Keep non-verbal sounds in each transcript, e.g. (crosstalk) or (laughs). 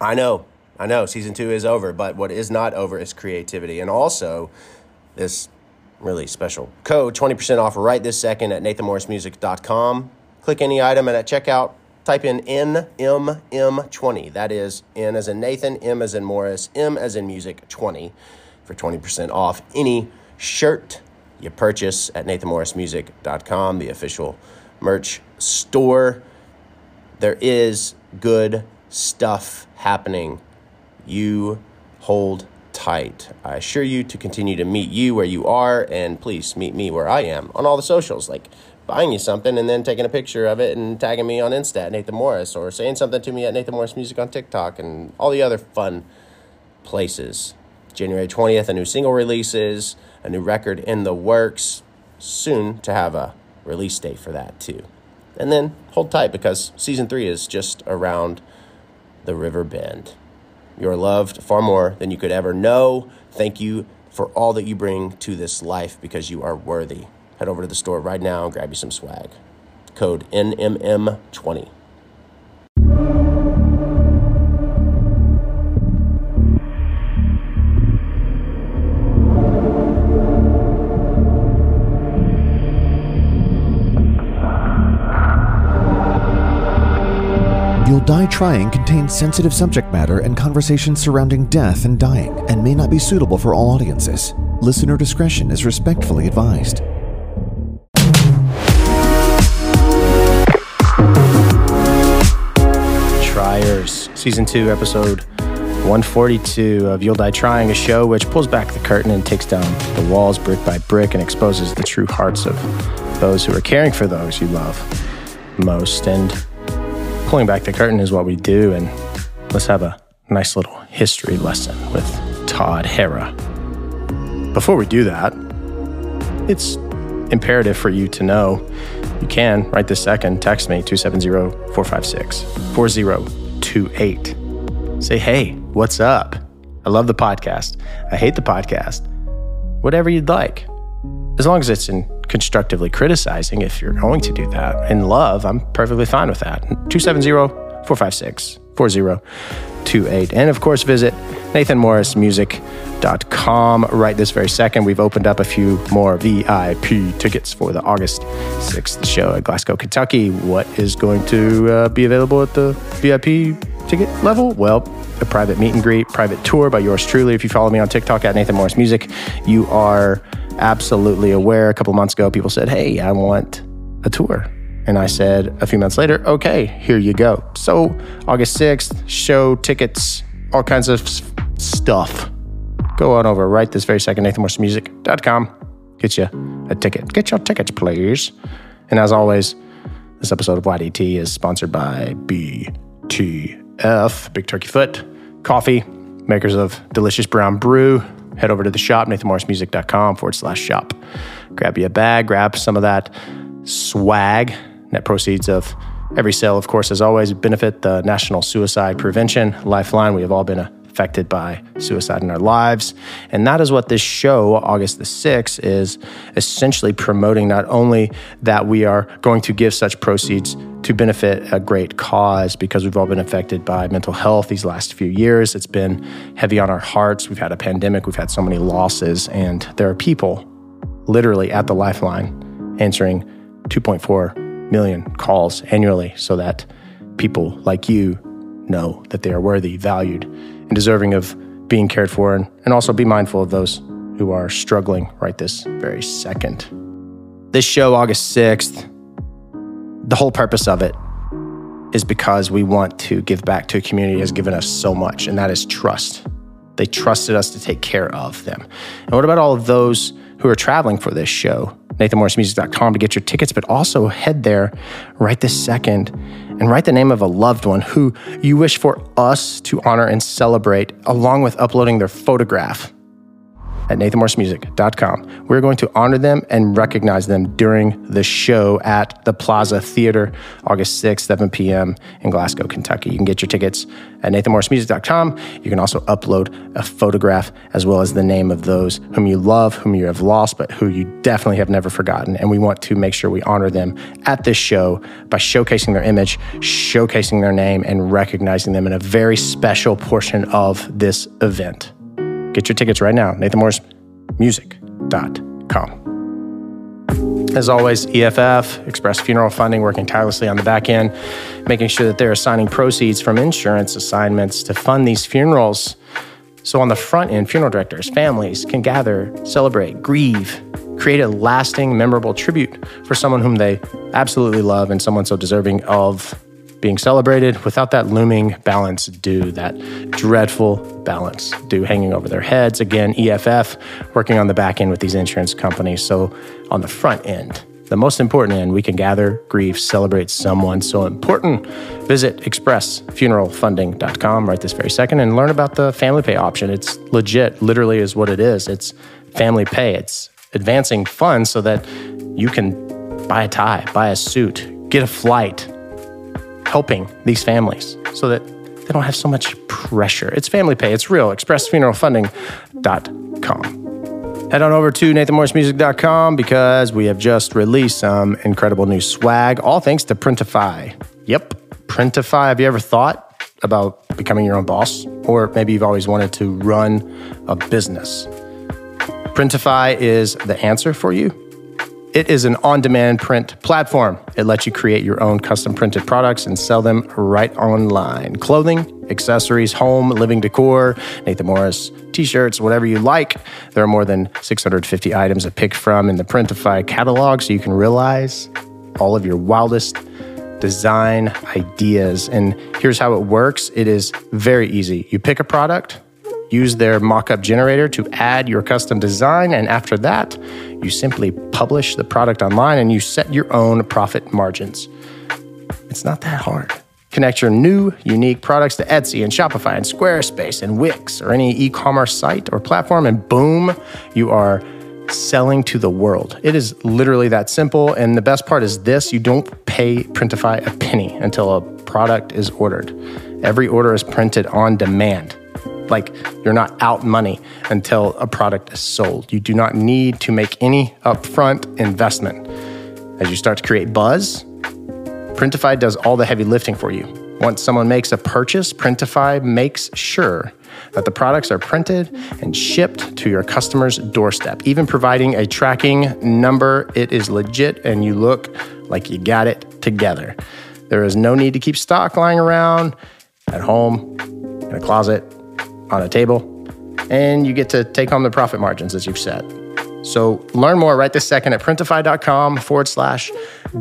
I know, I know, season two is over, but what is not over is creativity. And also, this really special code 20% off right this second at nathanmorrismusic.com. Click any item and at checkout, type in NMM20. That is N as in Nathan, M as in Morris, M as in music 20 for 20% off any shirt you purchase at nathanmorrismusic.com, the official merch store. There is good stuff happening. You hold tight. I assure you to continue to meet you where you are, and please meet me where I am on all the socials, like buying you something and then taking a picture of it and tagging me on Insta at Nathan Morris, or saying something to me at Nathan Morris Music on TikTok, and all the other fun places. January 20th, a new single releases, a new record in the works, soon to have a release date for that too. And then hold tight because season three is just around the river bend. You're loved far more than you could ever know. Thank you for all that you bring to this life because you are worthy. Head over to the store right now and grab you some swag. Code NMM20. Trying contains sensitive subject matter and conversations surrounding death and dying and may not be suitable for all audiences. Listener discretion is respectfully advised. Triers, Season 2, Episode 142 of You'll Die Trying, a show which pulls back the curtain and takes down the walls brick by brick and exposes the true hearts of those who are caring for those you love most. And pulling back the curtain is what we do. And let's have a nice little history lesson with Todd Harra. Before we do that, it's imperative for you to know you can, right this second, text me 270 456 4028. Say, hey, what's up? I love the podcast. I hate the podcast. Whatever you'd like. As long as it's in constructively criticizing, if you're going to do that in love, I'm perfectly fine with that. 270 456 4028. And of course, visit nathanmorrismusic.com right this very second. We've opened up a few more VIP tickets for the August 6th show at Glasgow, Kentucky. What is going to uh, be available at the VIP ticket level? Well, a private meet and greet, private tour by yours truly. If you follow me on TikTok at Nathan Morris Music, you are absolutely aware. A couple months ago, people said, Hey, I want a tour. And I said a few months later, okay, here you go. So, August 6th, show tickets, all kinds of stuff. Go on over right this very second, nathanmorrismusic.com. Get you a ticket. Get your tickets, please. And as always, this episode of YDT is sponsored by BTF, Big Turkey Foot, coffee, makers of delicious brown brew. Head over to the shop, nathanmorrismusic.com forward slash shop. Grab you a bag, grab some of that swag Net proceeds of every sale, of course, as always, benefit the National Suicide Prevention Lifeline. We have all been affected by suicide in our lives. And that is what this show, August the 6th, is essentially promoting not only that we are going to give such proceeds to benefit a great cause because we've all been affected by mental health these last few years. It's been heavy on our hearts. We've had a pandemic, we've had so many losses, and there are people literally at the lifeline answering 2.4 million calls annually so that people like you know that they are worthy, valued, and deserving of being cared for, and, and also be mindful of those who are struggling right this very second. This show, August 6th, the whole purpose of it is because we want to give back to a community that has given us so much, and that is trust. They trusted us to take care of them. And what about all of those who are traveling for this show? nathanmorrismusic.com to get your tickets, but also head there right this second and write the name of a loved one who you wish for us to honor and celebrate, along with uploading their photograph. At nathanmorrismusic.com. We're going to honor them and recognize them during the show at the Plaza Theater, August 6th, 7 p.m. in Glasgow, Kentucky. You can get your tickets at nathanmorrismusic.com. You can also upload a photograph as well as the name of those whom you love, whom you have lost, but who you definitely have never forgotten. And we want to make sure we honor them at this show by showcasing their image, showcasing their name, and recognizing them in a very special portion of this event. Get your tickets right now, nathanmorrismusic.com. As always, EFF, Express Funeral Funding, working tirelessly on the back end, making sure that they're assigning proceeds from insurance assignments to fund these funerals. So, on the front end, funeral directors, families can gather, celebrate, grieve, create a lasting, memorable tribute for someone whom they absolutely love and someone so deserving of being celebrated without that looming balance due, that dreadful balance due hanging over their heads. Again, EFF working on the back end with these insurance companies. So, on the front end, the most important end, we can gather, grieve, celebrate someone so important. Visit expressfuneralfunding.com right this very second and learn about the family pay option. It's legit, literally, is what it is. It's family pay, it's advancing funds so that you can buy a tie, buy a suit, get a flight helping these families so that they don't have so much pressure. It's family pay, it's real. ExpressFuneralFunding.com. Head on over to NathanMorrisMusic.com because we have just released some incredible new swag, all thanks to Printify. Yep, Printify. Have you ever thought about becoming your own boss? Or maybe you've always wanted to run a business? Printify is the answer for you. It is an on demand print platform. It lets you create your own custom printed products and sell them right online. Clothing, accessories, home, living decor, Nathan Morris t shirts, whatever you like. There are more than 650 items to pick from in the Printify catalog so you can realize all of your wildest design ideas. And here's how it works it is very easy. You pick a product, use their mockup generator to add your custom design, and after that, you simply publish the product online and you set your own profit margins. It's not that hard. Connect your new, unique products to Etsy and Shopify and Squarespace and Wix or any e commerce site or platform, and boom, you are selling to the world. It is literally that simple. And the best part is this you don't pay Printify a penny until a product is ordered. Every order is printed on demand. Like you're not out money until a product is sold. You do not need to make any upfront investment. As you start to create buzz, Printify does all the heavy lifting for you. Once someone makes a purchase, Printify makes sure that the products are printed and shipped to your customer's doorstep, even providing a tracking number. It is legit and you look like you got it together. There is no need to keep stock lying around at home, in a closet, on a table, and you get to take home the profit margins as you've set. So learn more right this second at printify.com forward slash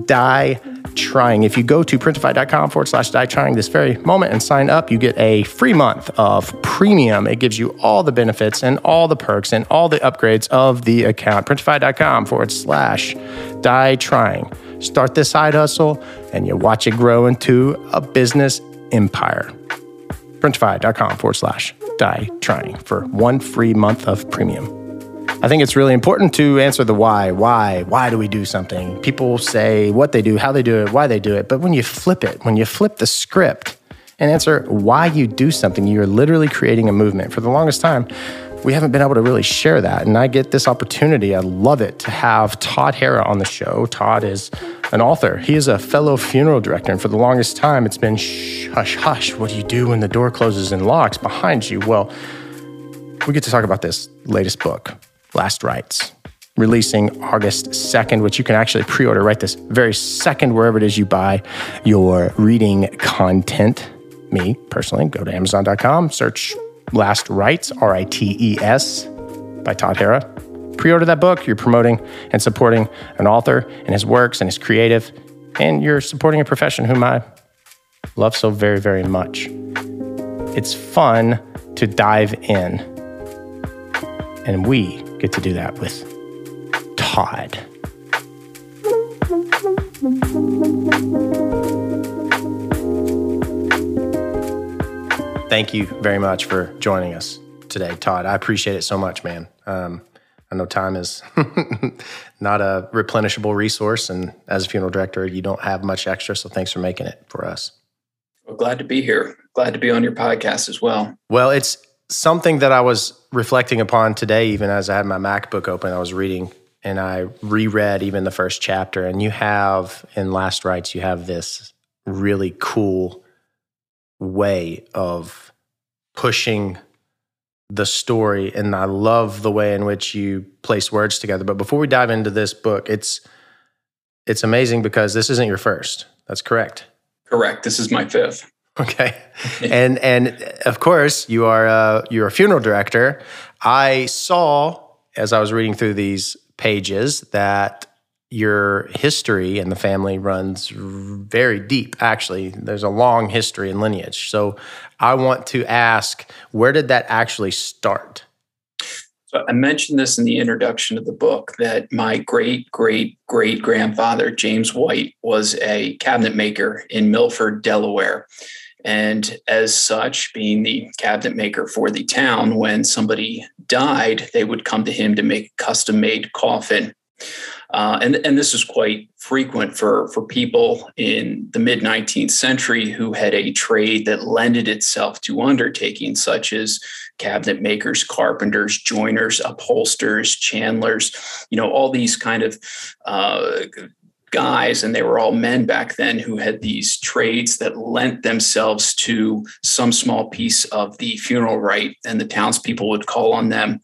die trying. If you go to printify.com forward slash die trying this very moment and sign up, you get a free month of premium. It gives you all the benefits and all the perks and all the upgrades of the account. Printify.com forward slash die trying. Start this side hustle and you watch it grow into a business empire. Printify.com forward slash die trying for one free month of premium. I think it's really important to answer the why. Why? Why do we do something? People say what they do, how they do it, why they do it. But when you flip it, when you flip the script and answer why you do something, you're literally creating a movement. For the longest time, we haven't been able to really share that. And I get this opportunity. I love it to have Todd Harra on the show. Todd is an author. He is a fellow funeral director. And for the longest time, it's been shh, hush, hush. What do you do when the door closes and locks behind you? Well, we get to talk about this latest book, Last Rites, releasing August 2nd, which you can actually pre order right this very second, wherever it is you buy your reading content. Me personally, go to Amazon.com, search Last Rites, R I T E S, by Todd Harra. Pre order that book. You're promoting and supporting an author and his works and his creative, and you're supporting a profession whom I love so very, very much. It's fun to dive in, and we get to do that with Todd. Thank you very much for joining us today, Todd. I appreciate it so much, man. Um, I know time is (laughs) not a replenishable resource, and as a funeral director, you don't have much extra. So thanks for making it for us. Well, glad to be here. Glad to be on your podcast as well. Well, it's something that I was reflecting upon today, even as I had my MacBook open. I was reading and I reread even the first chapter. And you have in Last Rites, you have this really cool way of pushing the story and I love the way in which you place words together. But before we dive into this book, it's it's amazing because this isn't your first. That's correct. Correct. This is my fifth. Okay. (laughs) and and of course, you are a, you're a funeral director. I saw as I was reading through these pages that your history and the family runs very deep actually. There's a long history and lineage. So i want to ask where did that actually start? So i mentioned this in the introduction of the book that my great great great grandfather james white was a cabinet maker in milford delaware. And as such, being the cabinet maker for the town, when somebody died, they would come to him to make a custom made coffin. Uh, and, and this is quite frequent for, for people in the mid 19th century who had a trade that lended itself to undertaking such as cabinet makers, carpenters, joiners, upholsters, chandlers, you know, all these kind of uh, guys, and they were all men back then who had these trades that lent themselves to some small piece of the funeral rite, and the townspeople would call on them.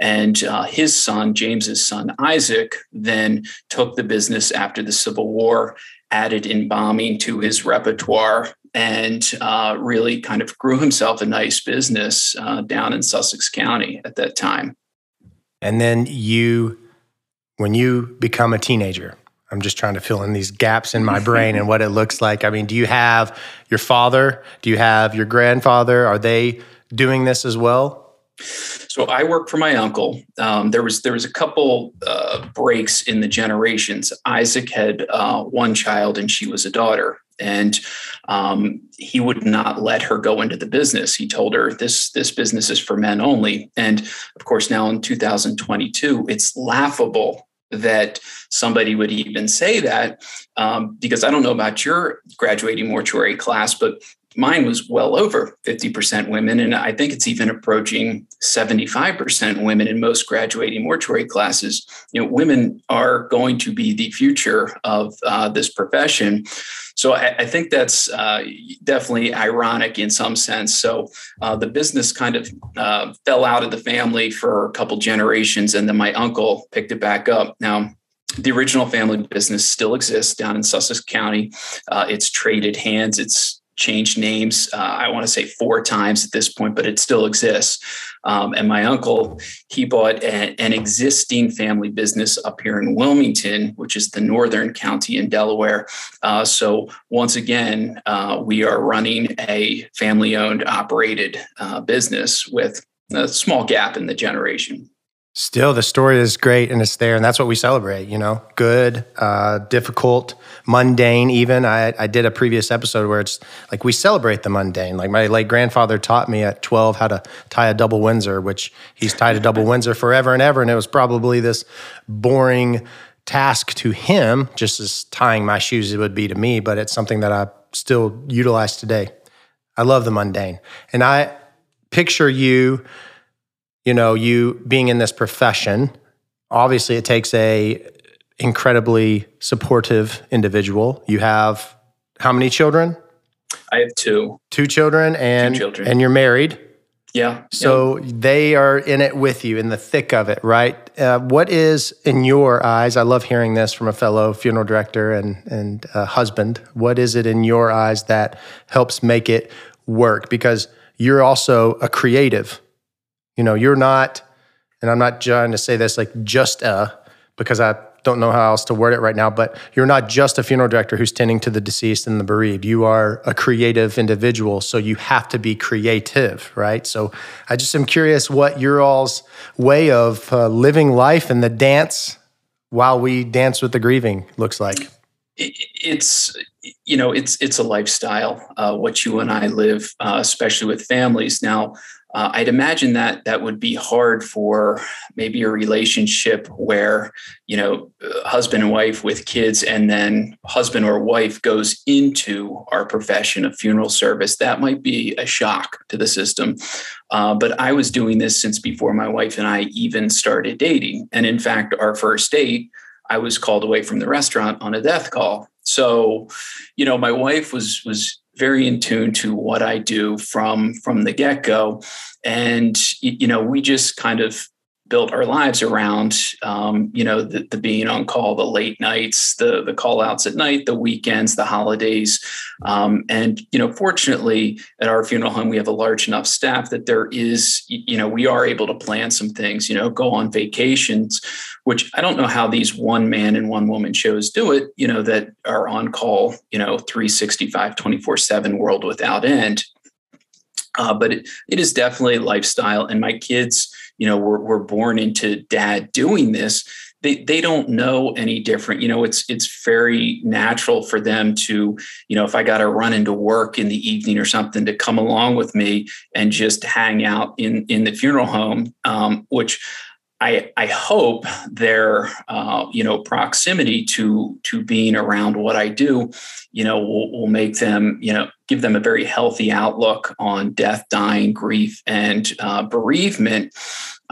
And uh, his son, James's son Isaac, then took the business after the Civil War, added embalming to his repertoire, and uh, really kind of grew himself a nice business uh, down in Sussex County at that time. And then you, when you become a teenager, I'm just trying to fill in these gaps in my brain and what it looks like. I mean, do you have your father? Do you have your grandfather? Are they doing this as well? So I work for my uncle. Um, there was there was a couple uh, breaks in the generations. Isaac had uh, one child, and she was a daughter, and um, he would not let her go into the business. He told her this this business is for men only. And of course, now in 2022, it's laughable that somebody would even say that um, because I don't know about your graduating mortuary class, but mine was well over 50% women. And I think it's even approaching 75% women in most graduating mortuary classes. You know, women are going to be the future of uh, this profession. So I, I think that's uh, definitely ironic in some sense. So uh, the business kind of uh, fell out of the family for a couple generations, and then my uncle picked it back up. Now, the original family business still exists down in Sussex County. Uh, it's traded hands. It's changed names, uh, I want to say four times at this point, but it still exists. Um, and my uncle, he bought a, an existing family business up here in Wilmington, which is the northern county in Delaware. Uh, so once again, uh, we are running a family owned, operated uh, business with a small gap in the generation still the story is great and it's there and that's what we celebrate you know? Good uh, difficult mundane even. I, I did a previous episode where it's like we celebrate the mundane. Like my late grandfather taught me at 12 how to tie a double windsor which he's tied a double windsor forever and ever and it was probably this boring task to him just as tying my shoes it would be to me but it's something that i still utilize today. I love the mundane. And i picture you you know, you being in this profession, obviously it takes a incredibly supportive individual. You have how many children? I have two. Two children and two children. and you're married. Yeah. So yep. they are in it with you, in the thick of it, right? Uh, what is in your eyes? I love hearing this from a fellow funeral director and and uh, husband. What is it in your eyes that helps make it work? Because you're also a creative you know, you're not, and I'm not trying to say this like just a, because I don't know how else to word it right now, but you're not just a funeral director who's tending to the deceased and the bereaved. You are a creative individual, so you have to be creative, right? So I just am curious what your all's way of uh, living life and the dance while we dance with the grieving looks like. It's you know it's it's a lifestyle uh, what you and I live, uh, especially with families. Now uh, I'd imagine that that would be hard for maybe a relationship where, you know, husband and wife with kids, and then husband or wife goes into our profession of funeral service. That might be a shock to the system. Uh, but I was doing this since before my wife and I even started dating. And in fact, our first date, I was called away from the restaurant on a death call. So, you know, my wife was was very in tune to what I do from from the get go, and you know we just kind of built our lives around um, you know the, the, being on call the late nights the the call outs at night the weekends the holidays. Um, and you know fortunately at our funeral home we have a large enough staff that there is you know we are able to plan some things you know go on vacations which i don't know how these one man and one woman shows do it you know that are on call you know 365 24 7 world without end. Uh, but it, it is definitely lifestyle and my kids you know were, were born into dad doing this they they don't know any different you know it's it's very natural for them to you know if i got to run into work in the evening or something to come along with me and just hang out in in the funeral home um, which I, I hope their uh, you know proximity to to being around what I do, you know, will, will make them you know give them a very healthy outlook on death, dying, grief, and uh, bereavement.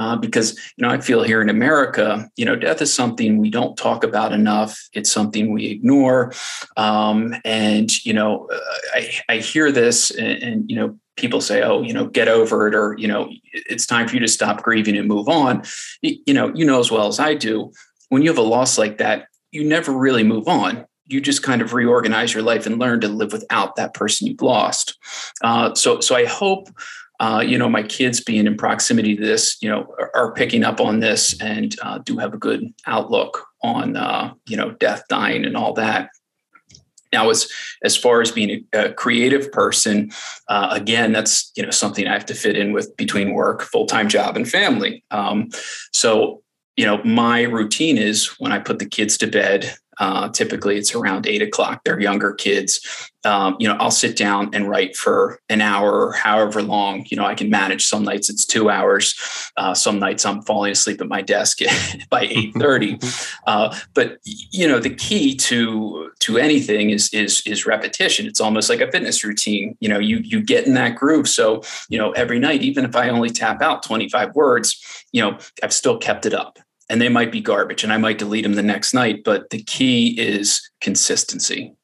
Uh, because you know, I feel here in America, you know, death is something we don't talk about enough. It's something we ignore, um, and you know, I, I hear this, and, and you know, people say, oh, you know, get over it, or, you know, it's time for you to stop grieving and move on. You know, you know as well as I do, when you have a loss like that, you never really move on. You just kind of reorganize your life and learn to live without that person you've lost. Uh, so, so I hope uh, you know, my kids being in proximity to this, you know, are, are picking up on this and uh, do have a good outlook on, uh, you know, death, dying, and all that. Now, as as far as being a, a creative person, uh, again, that's you know something I have to fit in with between work, full time job, and family. Um, so, you know, my routine is when I put the kids to bed. Uh, typically, it's around eight o'clock. They're younger kids. Um, you know, I'll sit down and write for an hour or however long. You know, I can manage. Some nights it's two hours. Uh, some nights I'm falling asleep at my desk (laughs) by eight thirty. (laughs) uh, but you know, the key to to anything is is is repetition. It's almost like a fitness routine. You know, you you get in that groove. So you know, every night, even if I only tap out twenty five words, you know, I've still kept it up and they might be garbage and I might delete them the next night. But the key is consistency.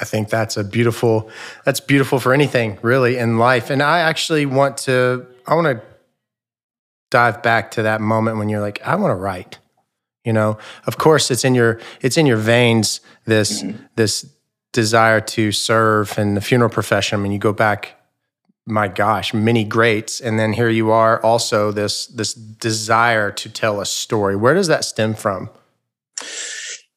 I think that's a beautiful, that's beautiful for anything really in life. And I actually want to, I want to dive back to that moment when you're like, I want to write. You know, of course it's in your, it's in your veins, this, mm-hmm. this desire to serve in the funeral profession. I mean, you go back my gosh, many greats, and then here you are, also this this desire to tell a story. Where does that stem from?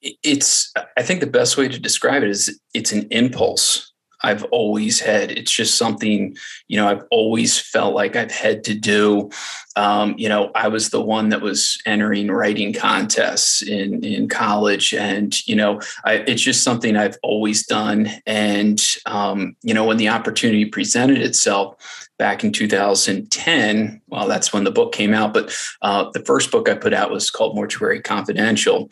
It's, I think, the best way to describe it is it's an impulse. I've always had. It's just something, you know, I've always felt like I've had to do. Um, you know, I was the one that was entering writing contests in in college, and you know, I, it's just something I've always done. And um, you know, when the opportunity presented itself, back in 2010. Well, that's when the book came out, but uh, the first book I put out was called Mortuary Confidential.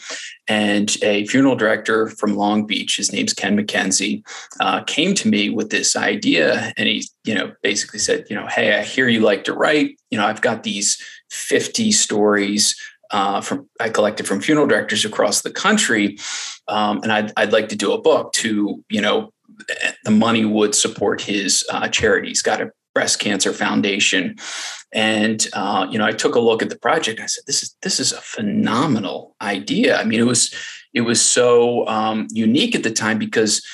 And a funeral director from Long Beach, his name's Ken McKenzie, uh, came to me with this idea. And he, you know, basically said, you know, hey, I hear you like to write. You know, I've got these 50 stories uh, from I collected from funeral directors across the country, um, and I'd, I'd like to do a book to you know the money would support his uh, charity. He's got a breast cancer foundation and uh, you know i took a look at the project i said this is this is a phenomenal idea i mean it was it was so um, unique at the time because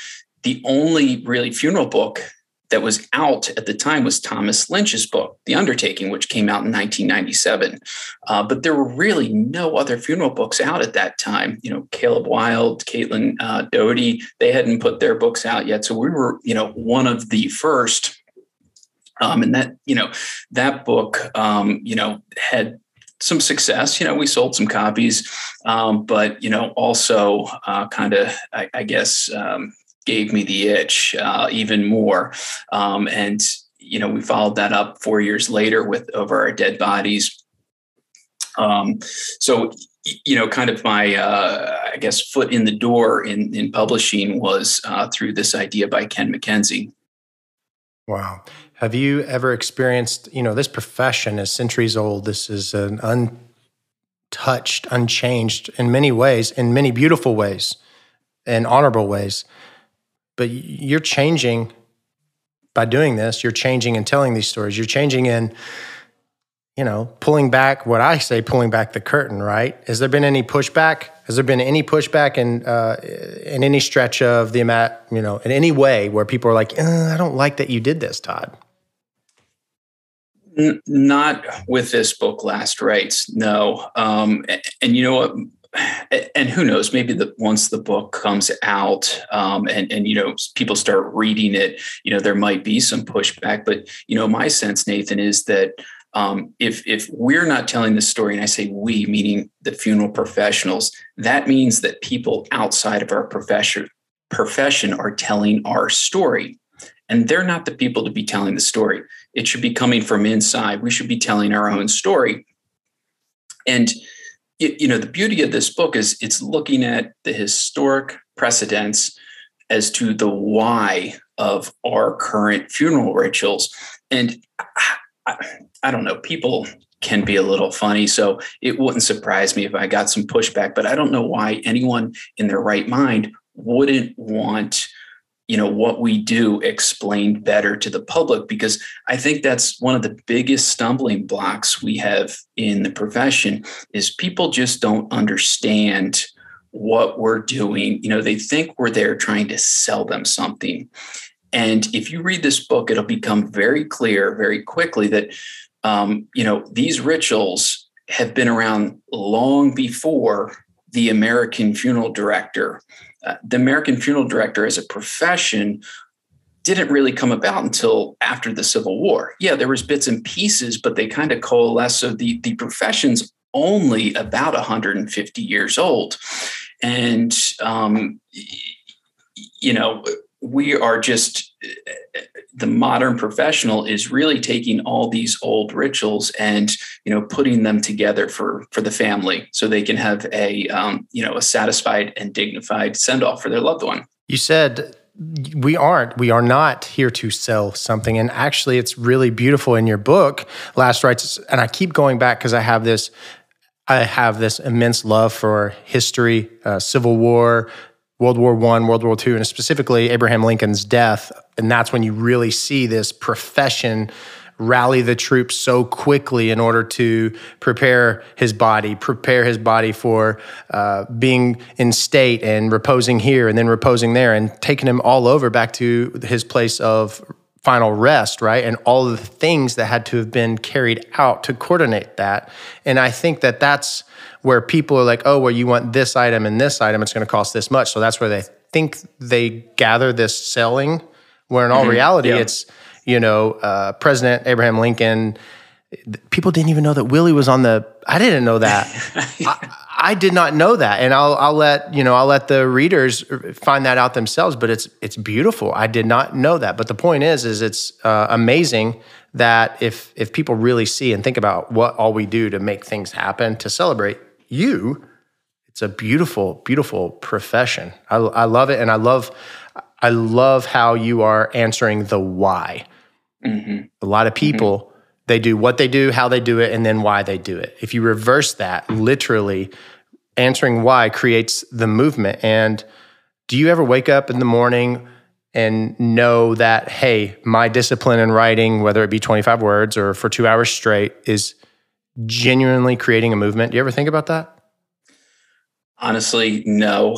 the only really funeral book that was out at the time was Thomas Lynch's book, The Undertaking, which came out in 1997. Uh, but there were really no other funeral books out at that time. You know, Caleb Wilde, Caitlin uh, Doughty, they hadn't put their books out yet. So we were, you know, one of the first um, and that, you know, that book, um, you know, had some success. You know, we sold some copies, um, but you know, also uh, kind of, I, I, guess, um, gave me the itch uh, even more. Um, and you know, we followed that up four years later with Over Our Dead Bodies. Um, so, you know, kind of my, uh, I guess, foot in the door in, in publishing was uh, through this idea by Ken McKenzie. Wow. Have you ever experienced, you know, this profession is centuries old. This is an untouched, unchanged in many ways, in many beautiful ways and honorable ways. But you're changing by doing this. You're changing and telling these stories. You're changing in, you know, pulling back what I say, pulling back the curtain, right? Has there been any pushback? Has there been any pushback in uh, in any stretch of the amount, you know, in any way where people are like, uh, I don't like that you did this, Todd? Not with this book, Last Rites. No. Um, and, you know what? And who knows? Maybe the once the book comes out um, and and you know people start reading it, you know there might be some pushback. But you know my sense, Nathan, is that um, if if we're not telling the story, and I say we, meaning the funeral professionals, that means that people outside of our profession profession are telling our story, and they're not the people to be telling the story. It should be coming from inside. We should be telling our own story, and you know the beauty of this book is it's looking at the historic precedents as to the why of our current funeral rituals and I don't know, people can be a little funny. So it wouldn't surprise me if I got some pushback, but I don't know why anyone in their right mind wouldn't want you know what we do explained better to the public because i think that's one of the biggest stumbling blocks we have in the profession is people just don't understand what we're doing. You know they think we're there trying to sell them something. And if you read this book it'll become very clear very quickly that um, you know, these rituals have been around long before the American funeral director. Uh, the American funeral director as a profession didn't really come about until after the Civil War. Yeah, there was bits and pieces, but they kind of coalesce. So the, the profession's only about 150 years old. And, um, you know, we are just the modern professional is really taking all these old rituals and you know putting them together for for the family so they can have a um, you know a satisfied and dignified send off for their loved one. You said we aren't we are not here to sell something. And actually it's really beautiful in your book last rites. And i keep going back because i have this I have this immense love for history, uh, Civil War, World War One, World War Two, and specifically Abraham Lincoln's death. And that's when you really see this profession rally the troops so quickly in order to prepare his body, prepare his body for uh, being in state and reposing here and then reposing there, and taking him all over back to his place of final rest, right? And all of the things that had to have been carried out to coordinate that. And I think that that's where people are like, oh, well, you want this item and this item, it's going to cost this much. So that's where they think they gather this selling, where in all mm-hmm. reality, yeah. it's, you know, uh, President Abraham Lincoln. People didn't even know that Willie was on the. I didn't know that. (laughs) I, I, did not know that, and I'll I'll let you know I'll let the readers find that out themselves. But it's it's beautiful. I did not know that. But the point is, is it's uh, amazing that if if people really see and think about what all we do to make things happen to celebrate you, it's a beautiful, beautiful profession. I, I love it, and I love, I love how you are answering the why. Mm-hmm. A lot of people. Mm-hmm. They do what they do, how they do it, and then why they do it. If you reverse that, literally, answering why creates the movement. And do you ever wake up in the morning and know that, hey, my discipline in writing, whether it be 25 words or for two hours straight, is genuinely creating a movement. Do you ever think about that? Honestly, no.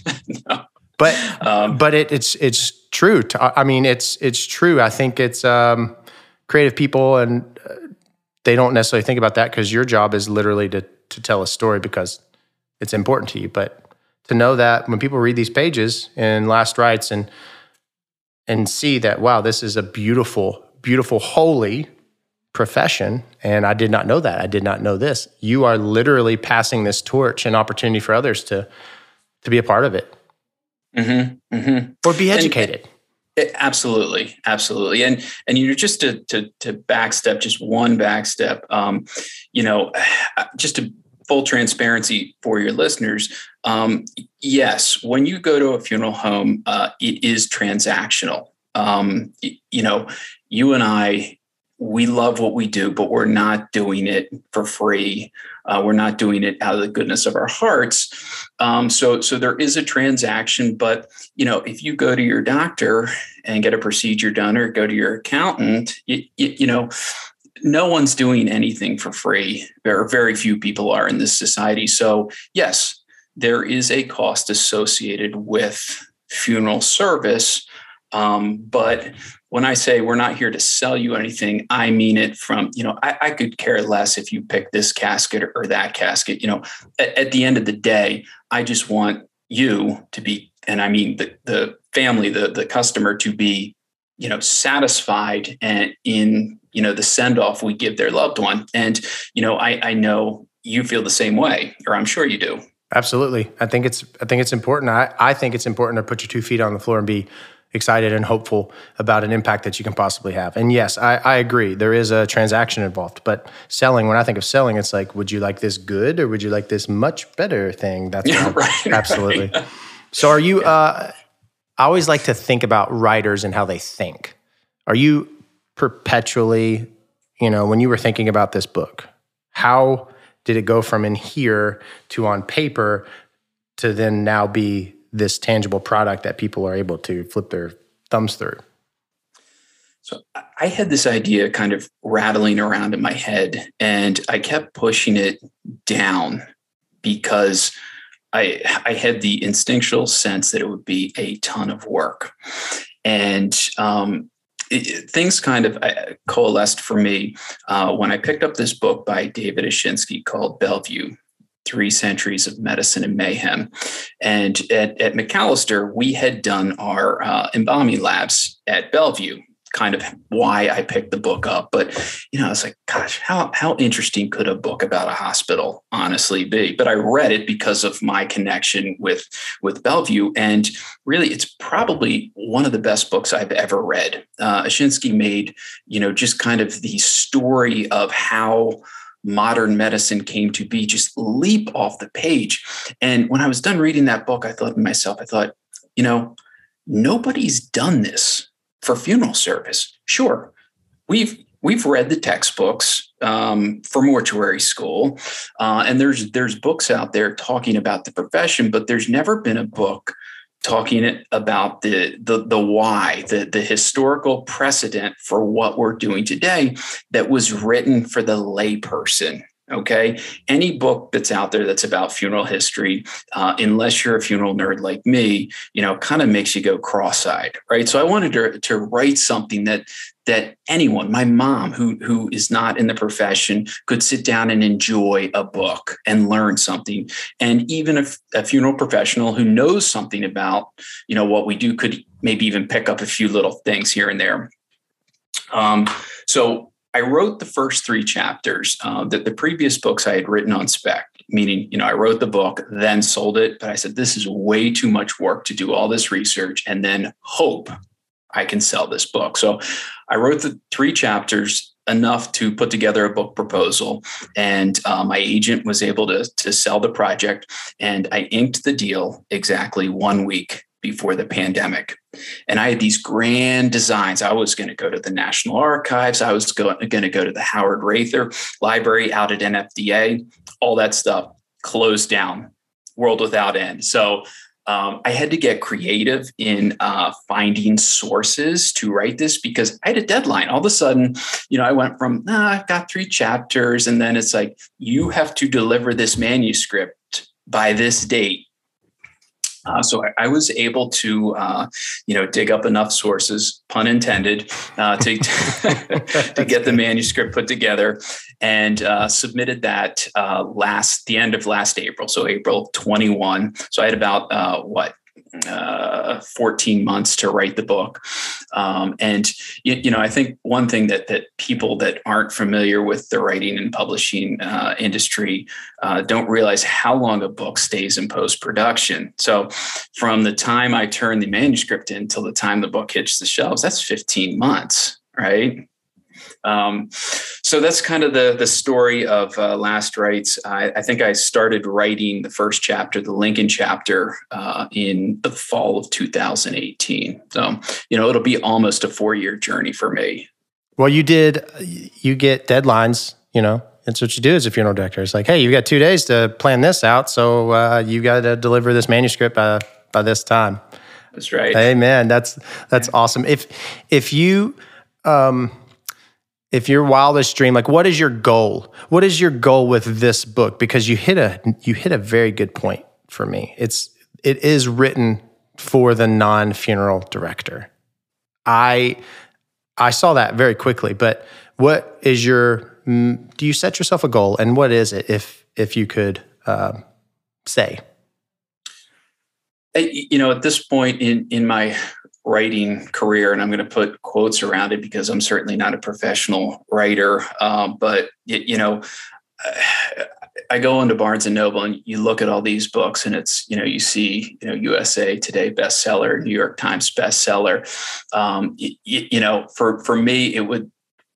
(laughs) no. But um, but it, it's it's true. I mean, it's it's true. I think it's um, creative people, and uh, they don't necessarily think about that because your job is literally to to tell a story because it's important to you. But to know that when people read these pages in Last Rites and and see that wow, this is a beautiful, beautiful, holy profession and i did not know that. I did not know this. You are literally passing this torch and opportunity for others to to be a part of it. Mm-hmm, mm-hmm. or be educated It, absolutely, absolutely, and and you know just to to to backstep, just one backstep. Um, you know, (sighs) just to full transparency for your listeners. Um, yes, when you go to a funeral home, uh, it is transactional. Um, you know, you and I we love what we do, but we're not doing it for free. Uh, we're not doing it out of the goodness of our hearts. Um, so, so there is a transaction, but you know, if you go to your doctor and get a procedure done, or go to your accountant, you, you, you know, no one's doing anything for free. Very, very few people are in this society. So, yes, there is a cost associated with funeral service. Um, but when I say we're not here to sell you anything, I mean it from, you know, I, I could care less if you pick this casket or, that casket. You know, at, at, the end of the day, I just want you to be, and I mean the, the family, the, the customer to be, you know, satisfied and in, you know, the send off we give their loved one. And, you know, I, I know you feel the same way, or I'm sure you do. Absolutely. I think it's I think it's important. I, I think it's important to put your two feet on the floor and be excited and hopeful about an impact that you can possibly have. And yes, I, I, agree. There is a transaction involved, but selling, when I think of selling, it's like, would you like this good or would you like this much better thing? That's yeah, (laughs) right, absolutely. Right. So are you, uh, I always like to think about writers and how they think. Are you perpetually, you know, when you were thinking about this book, how did it go from in here to on paper to then now be this tangible product that people are able to flip their thumbs through? So I had this idea kind of rattling around in my head, and I kept pushing it down because I I had the instinctual sense that it would be a ton of work, and um, it, things kind of uh, coalesced for me uh, when I picked up this book by David Oshinsky called Bellevue three centuries of medicine and mayhem. And at, at McAllister, we had done our uh, embalming labs at Bellevue. Kind of why I picked the book up, but you know, I was like, "Gosh, how how interesting could a book about a hospital honestly be?" But I read it because of my connection with with Bellevue, and really, it's probably one of the best books I've ever read. Uh, Oshinsky made, you know, just kind of the story of how modern medicine came to be just leap off the page. And when I was done reading that book, I thought to myself, I thought, you know, nobody's done this for funeral service. Sure, we've we've read the textbooks um, for mortuary school, uh, and there's there's books out there talking about the profession, but there's never been a book talking about the, the the why, the the historical precedent for what we're doing today that was written for the layperson. Okay, any book that's out there that's about funeral history, uh, unless you're a funeral nerd like me, you know, kind of makes you go cross-eyed, right? So I wanted to to write something that that anyone, my mom who who is not in the profession, could sit down and enjoy a book and learn something. And even a, a funeral professional who knows something about you know what we do could maybe even pick up a few little things here and there. Um, so I wrote the first three chapters. Uh, that the previous books I had written on spec, meaning you know I wrote the book, then sold it. But I said this is way too much work to do all this research and then hope I can sell this book. So I wrote the three chapters enough to put together a book proposal. And uh, my agent was able to, to sell the project. And i inked the deal exactly one week before the pandemic. And i had these grand designs. I was going to go to the national archives. I was going to go to the Howard Raether library out at nfda all that stuff closed down world without end. So um, I had to get creative in uh, finding sources to write this because I had a deadline. All of a sudden, you know, I went from, ah, I've got three chapters. And then it's like, you have to deliver this manuscript by this date. Uh, so I, I, was able to, uh, you know, dig up enough sources, pun intended, uh, to (laughs) (laughs) to get the manuscript put together, and uh, submitted that uh, last the end of last April, so April twenty one. So I had about uh, what uh, 14 months to write the book. Um, and, you, you, know, I think one thing that, that people that aren't familiar with the writing and publishing uh, industry uh, don't realize how long a book stays in post production. So from the time I turn the manuscript in till the time the book hits the shelves, that's 15 months, right? Um, so that's kind of the the story of uh, Last Rites. I, I, think I started writing the first chapter, the Lincoln chapter, uh, in the fall of 2018. So you know it'll be almost a four year journey for me. Well, you did. You get deadlines. You know, that's what you do as a funeral director. It's like, hey, you've got two days to plan this out, so uh, you got to deliver this manuscript by by this time. That's right. Man, that's that's awesome. If if you um, if your wildest dream like what is your goal? What is your goal with this book? Because you hit a you hit a very good point for me. It's it is written for the non-funeral director. I i saw that very quickly but what is your do you set yourself a goal and what is it if if you could uh, say? You know at this point in in my writing career, and I'm going to put quotes around it because I'm certainly not a professional writer. Um, but you know, (sighs) I go into Barnes and Noble and you look at all these books, and it's you know you see you know USA Today bestseller, New York Times bestseller. Um, you, you know, for for me, it would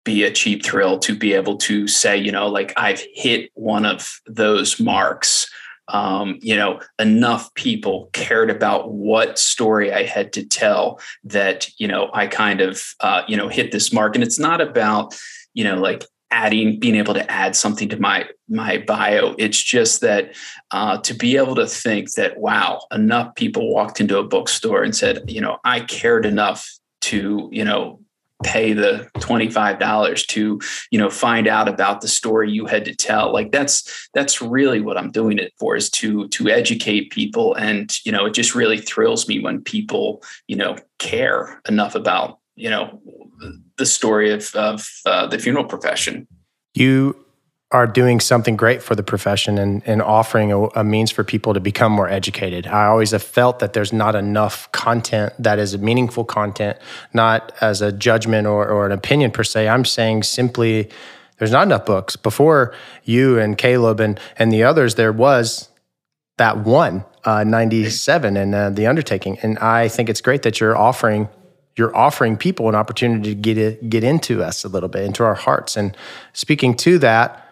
be a cheap thrill to be able to say, you know, like I've hit one of those marks um, you know, enough people cared about what story I had to tell that, you know, I kind of, uh, you know, hit this mark. And it's not about, you know, like adding, being able to add something to my my bio. It's just that uh, to be able to think that, wow, enough people walked into a bookstore and said, you know, I cared enough to, you know, pay the $25 to you know find out about the story you had to tell. Like that's that's really what i'm doing it for is to to educate people. And you know it just really thrills me when people you know care enough about you know the story of of uh, the funeral profession you are doing something great for the profession and, and offering a, a, means for people to become more educated. I always have felt that there's not enough content that is meaningful content, not as a judgment or, or an opinion per se. I'm saying simply there's not enough books. Before you and Caleb and, and the others, there was that one, uh, 97 and uh, the undertaking. And I think it's great that you're offering you're offering people an opportunity to get it, get into us a little bit, into our hearts. And speaking to that,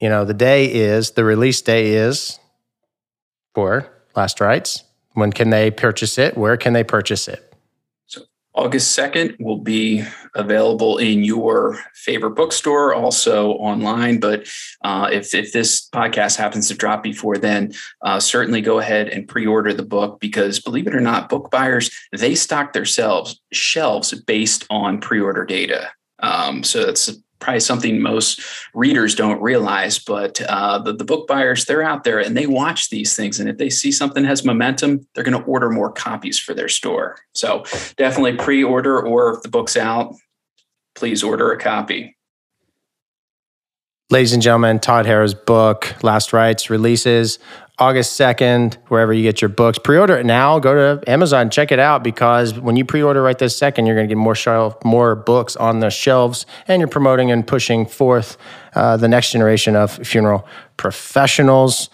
you know, the day is, the release day is for Last Rites. When can they purchase it? Where can they purchase it? So August 2nd will be available in your favorite bookstore, also online. But uh, if, if this podcast happens to drop before then, uh, certainly go ahead and pre-order the book because believe it or not, book buyers, they stock their shelves, based on pre-order data. Um, so that's probably something most readers don't realize, but uh, the, the book buyers, they're out there and they watch these things. And if they see something has momentum, they're going to order more copies for their store. So definitely pre order, or if the book's out, please order a copy. Ladies and gentlemen, Todd Harra's book, Last Rites, releases August 2nd, wherever you get your books. Pre order it now. Go to Amazon, check it out because when you pre order right this second, you're going to get more, shelf, more books on the shelves and you're promoting and pushing forth uh, the next generation of funeral professionals.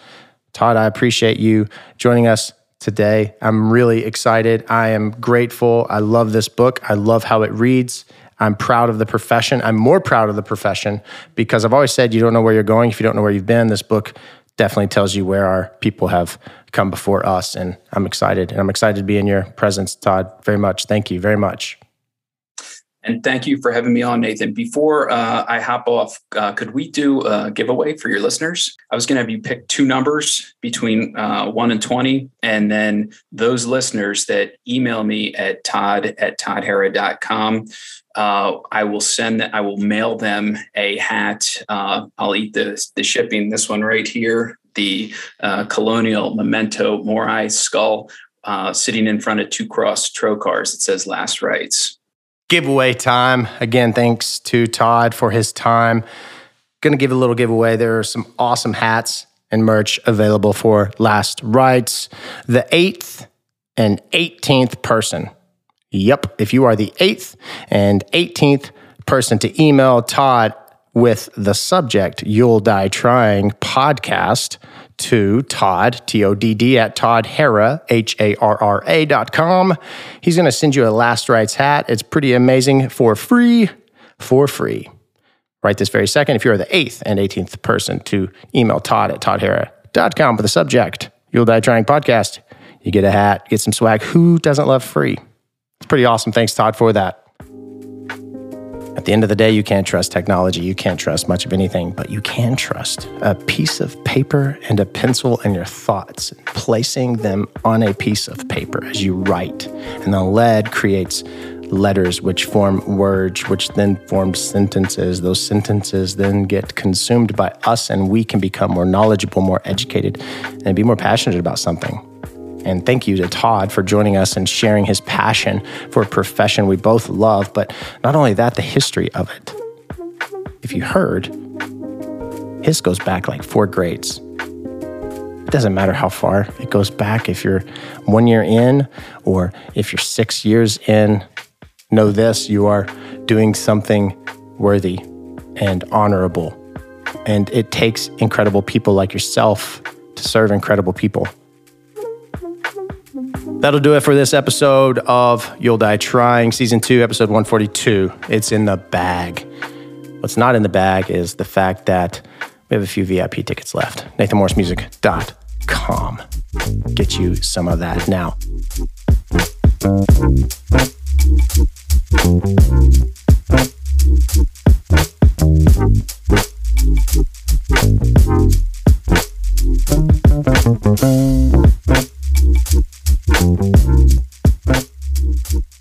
Todd, I appreciate you joining us today. I'm really excited. I am grateful. I love this book, I love how it reads. I'm proud of the profession. I'm more proud of the profession because I've always said you don't know where you're going if you don't know where you've been. This book definitely tells you where our people have come before us. And I'm excited. And I'm excited to be in your presence, Todd, very much. Thank you very much. And thank you for having me on, Nathan. Before uh, I hop off, uh, could we do a giveaway for your listeners? I was going to have you pick two numbers between uh, 1 and 20. And then those listeners that email me at todd at toddharra.com, uh, I will send that. I will mail them a hat. Uh, I'll eat the the shipping. This one right here, the uh, Colonial Memento Mori skull, uh, sitting in front of two cross trocars. It says "Last Rites." Giveaway time again. Thanks to Todd for his time. Going to give a little giveaway. There are some awesome hats and merch available for Last Rites. The eighth and 18th person. Yep, if you are the eighth and 18th person to email Todd with the subject, You'll Die Trying podcast to Todd, T O D D, at Todd H A R R A dot com. He's going to send you a Last Rites hat. It's pretty amazing for free, for free. Right this very second, if you're the eighth and 18th person to email Todd at toddharra.com with the subject, You'll Die Trying podcast, you get a hat, get some swag. Who doesn't love free? It's pretty awesome. Thanks, Todd, for that. At the end of the day, you can't trust technology. You can't trust much of anything, but you can trust a piece of paper and a pencil and your thoughts, placing them on a piece of paper as you write. And the lead creates letters which form words, which then form sentences. Those sentences then get consumed by us, and we can become more knowledgeable, more educated, and be more passionate about something. And thank you to Todd for joining us and sharing his passion for a profession we both love, but not only that, the history of it. If you heard, his goes back like four grades. It doesn't matter how far it goes back. If you're one year in or if you're six years in, know this you are doing something worthy and honorable. And it takes incredible people like yourself to serve incredible people. That'll do it for this episode of You'll Die Trying, Season 2, Episode 142. It's in the bag. What's not in the bag is the fact that we have a few VIP tickets left. NathanMorrisMusic.com. Get you some of that now. Thank you.